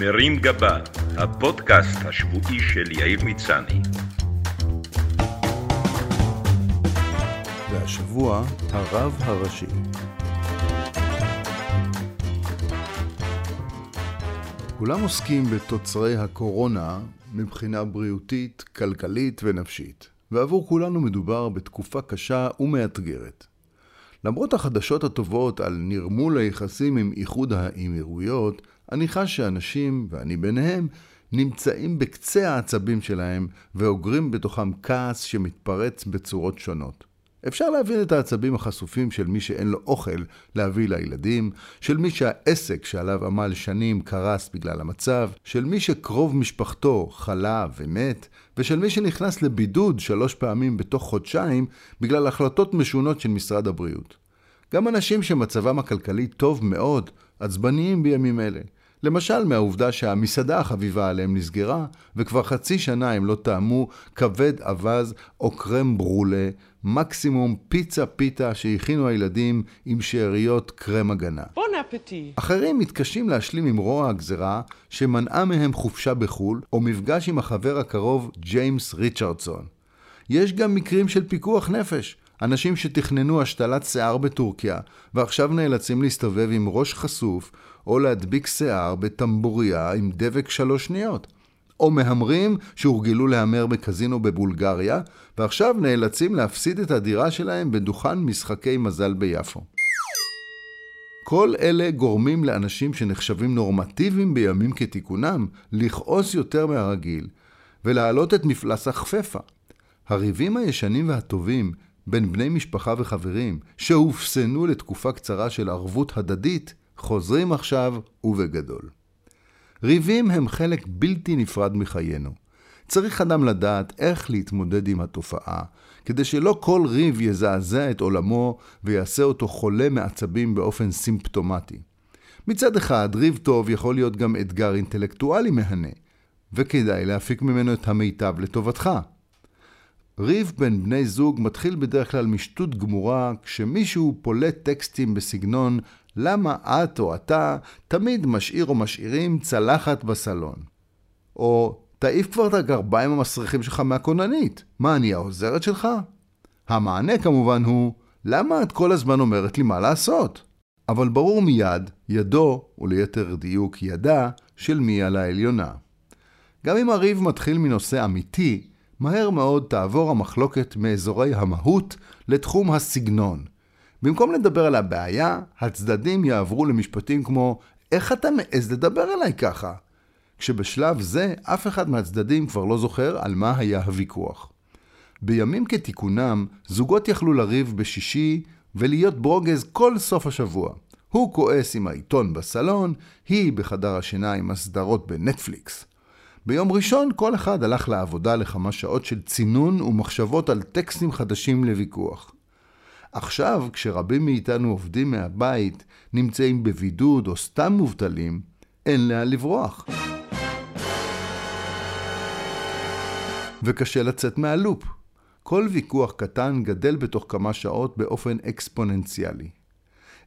מרים גבה, הפודקאסט השבועי של יאיר מצני. והשבוע, הרב הראשי. כולם עוסקים בתוצרי הקורונה מבחינה בריאותית, כלכלית ונפשית, ועבור כולנו מדובר בתקופה קשה ומאתגרת. למרות החדשות הטובות על נרמול היחסים עם איחוד האמירויות, אני חש שאנשים, ואני ביניהם, נמצאים בקצה העצבים שלהם ואוגרים בתוכם כעס שמתפרץ בצורות שונות. אפשר להבין את העצבים החשופים של מי שאין לו אוכל להביא לילדים, של מי שהעסק שעליו עמל שנים קרס בגלל המצב, של מי שקרוב משפחתו חלה ומת, ושל מי שנכנס לבידוד שלוש פעמים בתוך חודשיים בגלל החלטות משונות של משרד הבריאות. גם אנשים שמצבם הכלכלי טוב מאוד, עצבניים בימים אלה. למשל מהעובדה שהמסעדה החביבה עליהם נסגרה, וכבר חצי שנה הם לא טעמו כבד אווז או קרם ברולה, מקסימום פיצה פיתה שהכינו הילדים עם שאריות קרם הגנה. בון אפטי. אחרים מתקשים להשלים עם רוע הגזרה שמנעה מהם חופשה בחו"ל, או מפגש עם החבר הקרוב ג'יימס ריצ'רדסון. יש גם מקרים של פיקוח נפש. אנשים שתכננו השתלת שיער בטורקיה, ועכשיו נאלצים להסתובב עם ראש חשוף, או להדביק שיער בטמבוריה עם דבק שלוש שניות. או מהמרים שהורגלו להמר בקזינו בבולגריה, ועכשיו נאלצים להפסיד את הדירה שלהם בדוכן משחקי מזל ביפו. כל אלה גורמים לאנשים שנחשבים נורמטיביים בימים כתיקונם לכעוס יותר מהרגיל, ולהעלות את מפלס החפפה. הריבים הישנים והטובים בין בני משפחה וחברים שהופסנו לתקופה קצרה של ערבות הדדית, חוזרים עכשיו ובגדול. ריבים הם חלק בלתי נפרד מחיינו. צריך אדם לדעת איך להתמודד עם התופעה, כדי שלא כל ריב יזעזע את עולמו ויעשה אותו חולה מעצבים באופן סימפטומטי. מצד אחד, ריב טוב יכול להיות גם אתגר אינטלקטואלי מהנה, וכדאי להפיק ממנו את המיטב לטובתך. ריב בין בני זוג מתחיל בדרך כלל משטות גמורה כשמישהו פולט טקסטים בסגנון למה את או אתה תמיד משאיר או משאירים צלחת בסלון. או תעיף כבר את הגרביים המסריחים שלך מהכוננית. מה, אני העוזרת שלך? המענה כמובן הוא, למה את כל הזמן אומרת לי מה לעשות? אבל ברור מיד, ידו, וליתר דיוק ידה, של מי על העליונה. גם אם הריב מתחיל מנושא אמיתי, מהר מאוד תעבור המחלוקת מאזורי המהות לתחום הסגנון. במקום לדבר על הבעיה, הצדדים יעברו למשפטים כמו איך אתה מעז לדבר אליי ככה? כשבשלב זה אף אחד מהצדדים כבר לא זוכר על מה היה הוויכוח. בימים כתיקונם, זוגות יכלו לריב בשישי ולהיות ברוגז כל סוף השבוע. הוא כועס עם העיתון בסלון, היא בחדר השינה עם הסדרות בנטפליקס. ביום ראשון כל אחד הלך לעבודה לכמה שעות של צינון ומחשבות על טקסטים חדשים לוויכוח. עכשיו, כשרבים מאיתנו עובדים מהבית, נמצאים בבידוד או סתם מובטלים, אין לאן לברוח. וקשה לצאת מהלופ. כל ויכוח קטן גדל בתוך כמה שעות באופן אקספוננציאלי.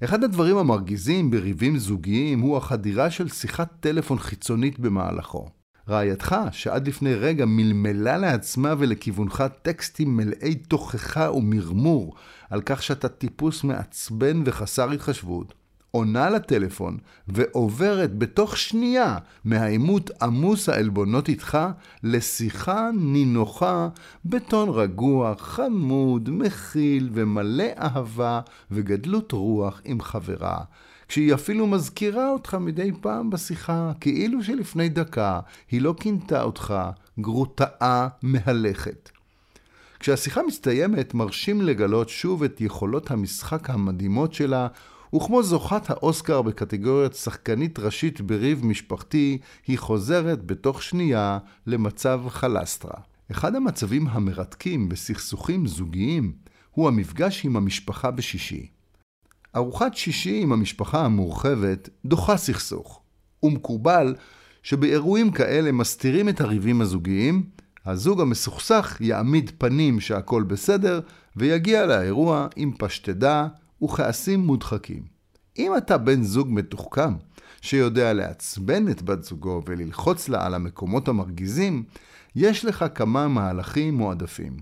אחד הדברים המרגיזים בריבים זוגיים הוא החדירה של שיחת טלפון חיצונית במהלכו. רעייתך, שעד לפני רגע מלמלה לעצמה ולכיוונך טקסטים מלאי תוכחה ומרמור על כך שאתה טיפוס מעצבן וחסר התחשבות, עונה לטלפון ועוברת בתוך שנייה מהעימות עמוס העלבונות איתך לשיחה נינוחה בטון רגוע, חמוד, מכיל ומלא אהבה וגדלות רוח עם חברה. כשהיא אפילו מזכירה אותך מדי פעם בשיחה, כאילו שלפני דקה היא לא כינתה אותך גרוטאה מהלכת. כשהשיחה מסתיימת, מרשים לגלות שוב את יכולות המשחק המדהימות שלה, וכמו זוכת האוסקר בקטגוריית שחקנית ראשית בריב משפחתי, היא חוזרת בתוך שנייה למצב חלסטרה. אחד המצבים המרתקים בסכסוכים זוגיים הוא המפגש עם המשפחה בשישי. ארוחת שישי עם המשפחה המורחבת דוחה סכסוך, ומקובל שבאירועים כאלה מסתירים את הריבים הזוגיים, הזוג המסוכסך יעמיד פנים שהכל בסדר, ויגיע לאירוע עם פשטדה וכעסים מודחקים. אם אתה בן זוג מתוחכם, שיודע לעצבן את בת זוגו וללחוץ לה על המקומות המרגיזים, יש לך כמה מהלכים מועדפים.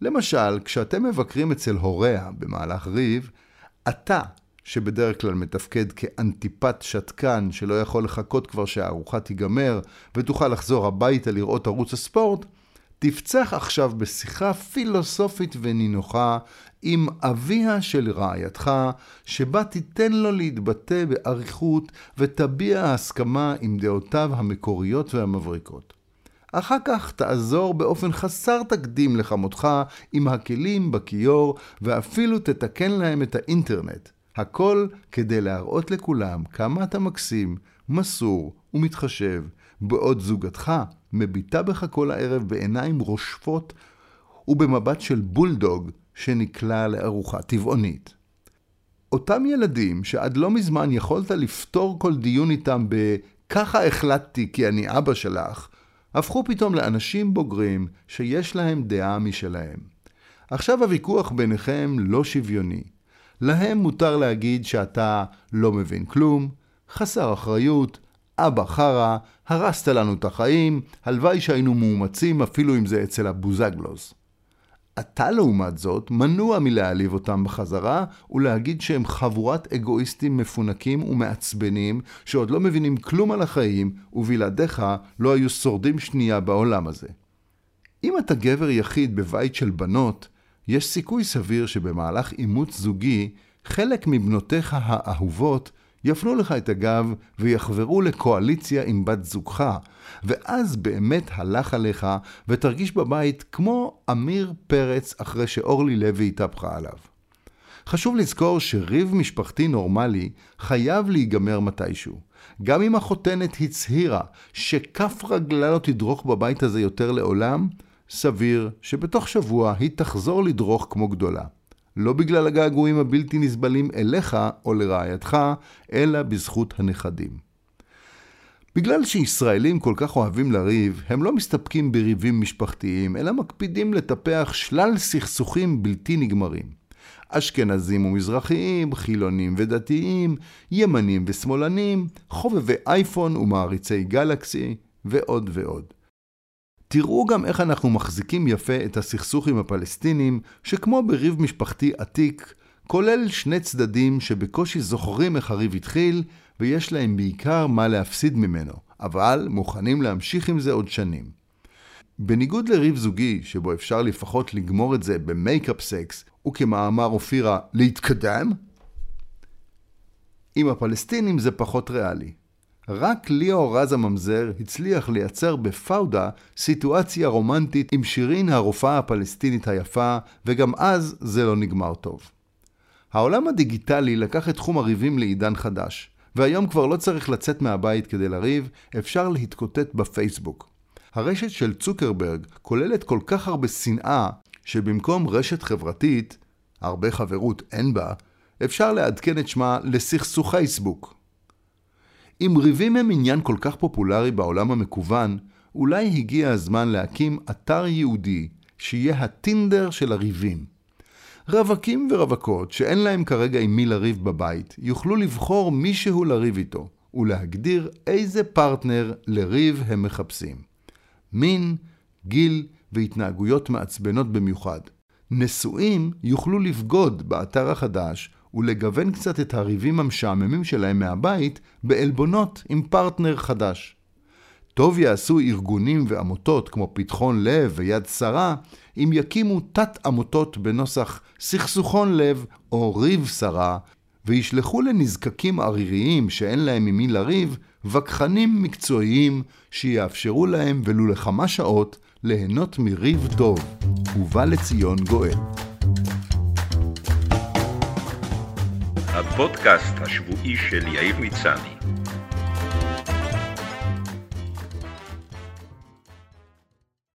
למשל, כשאתם מבקרים אצל הוריה במהלך ריב, אתה, שבדרך כלל מתפקד כאנטיפט שתקן שלא יכול לחכות כבר שהארוחה תיגמר ותוכל לחזור הביתה לראות ערוץ הספורט, תפצח עכשיו בשיחה פילוסופית ונינוחה עם אביה של רעייתך, שבה תיתן לו להתבטא באריכות ותביע הסכמה עם דעותיו המקוריות והמבריקות. אחר כך תעזור באופן חסר תקדים לחמותך עם הכלים בכיור, ואפילו תתקן להם את האינטרנט. הכל כדי להראות לכולם כמה אתה מקסים, מסור ומתחשב, בעוד זוגתך מביטה בך כל הערב בעיניים רושפות ובמבט של בולדוג שנקלע לארוחה טבעונית. אותם ילדים שעד לא מזמן יכולת לפתור כל דיון איתם ב"ככה החלטתי כי אני אבא שלך", הפכו פתאום לאנשים בוגרים שיש להם דעה משלהם. עכשיו הוויכוח ביניכם לא שוויוני. להם מותר להגיד שאתה לא מבין כלום, חסר אחריות, אבא חרא, הרסת לנו את החיים, הלוואי שהיינו מאומצים אפילו אם זה אצל הבוזגלוס. אתה לעומת זאת מנוע מלהעליב אותם בחזרה ולהגיד שהם חבורת אגואיסטים מפונקים ומעצבנים שעוד לא מבינים כלום על החיים ובלעדיך לא היו שורדים שנייה בעולם הזה. אם אתה גבר יחיד בבית של בנות, יש סיכוי סביר שבמהלך אימוץ זוגי חלק מבנותיך האהובות יפנו לך את הגב ויחברו לקואליציה עם בת זוגך, ואז באמת הלך עליך ותרגיש בבית כמו עמיר פרץ אחרי שאורלי לוי התהפכה עליו. חשוב לזכור שריב משפחתי נורמלי חייב להיגמר מתישהו. גם אם החותנת הצהירה שכף רגלה לא תדרוך בבית הזה יותר לעולם, סביר שבתוך שבוע היא תחזור לדרוך כמו גדולה. לא בגלל הגעגועים הבלתי נסבלים אליך או לרעייתך, אלא בזכות הנכדים. בגלל שישראלים כל כך אוהבים לריב, הם לא מסתפקים בריבים משפחתיים, אלא מקפידים לטפח שלל סכסוכים בלתי נגמרים. אשכנזים ומזרחיים, חילונים ודתיים, ימנים ושמאלנים, חובבי אייפון ומעריצי גלקסי, ועוד ועוד. תראו גם איך אנחנו מחזיקים יפה את הסכסוך עם הפלסטינים, שכמו בריב משפחתי עתיק, כולל שני צדדים שבקושי זוכרים איך הריב התחיל, ויש להם בעיקר מה להפסיד ממנו, אבל מוכנים להמשיך עם זה עוד שנים. בניגוד לריב זוגי, שבו אפשר לפחות לגמור את זה במייקאפ סקס, וכמאמר אופירה, להתקדם, עם הפלסטינים זה פחות ריאלי. רק ליאו רז הממזר הצליח לייצר בפאודה סיטואציה רומנטית עם שירין הרופאה הפלסטינית היפה, וגם אז זה לא נגמר טוב. העולם הדיגיטלי לקח את תחום הריבים לעידן חדש, והיום כבר לא צריך לצאת מהבית כדי לריב, אפשר להתקוטט בפייסבוק. הרשת של צוקרברג כוללת כל כך הרבה שנאה, שבמקום רשת חברתית, הרבה חברות אין בה, אפשר לעדכן את שמה לסכסוכייסבוק. אם ריבים הם עניין כל כך פופולרי בעולם המקוון, אולי הגיע הזמן להקים אתר ייעודי שיהיה הטינדר של הריבים. רווקים ורווקות שאין להם כרגע עם מי לריב בבית, יוכלו לבחור מישהו לריב איתו, ולהגדיר איזה פרטנר לריב הם מחפשים. מין, גיל והתנהגויות מעצבנות במיוחד. נשואים יוכלו לבגוד באתר החדש ולגוון קצת את הריבים המשעממים שלהם מהבית בעלבונות עם פרטנר חדש. טוב יעשו ארגונים ועמותות כמו פתחון לב ויד שרה אם יקימו תת עמותות בנוסח סכסוכון לב או ריב שרה וישלחו לנזקקים עריריים שאין להם עם מי לריב וכחנים מקצועיים שיאפשרו להם ולו לכמה שעות ליהנות מריב טוב ובא לציון גואל. podcast-აშ ვუიშელია იღვიცანი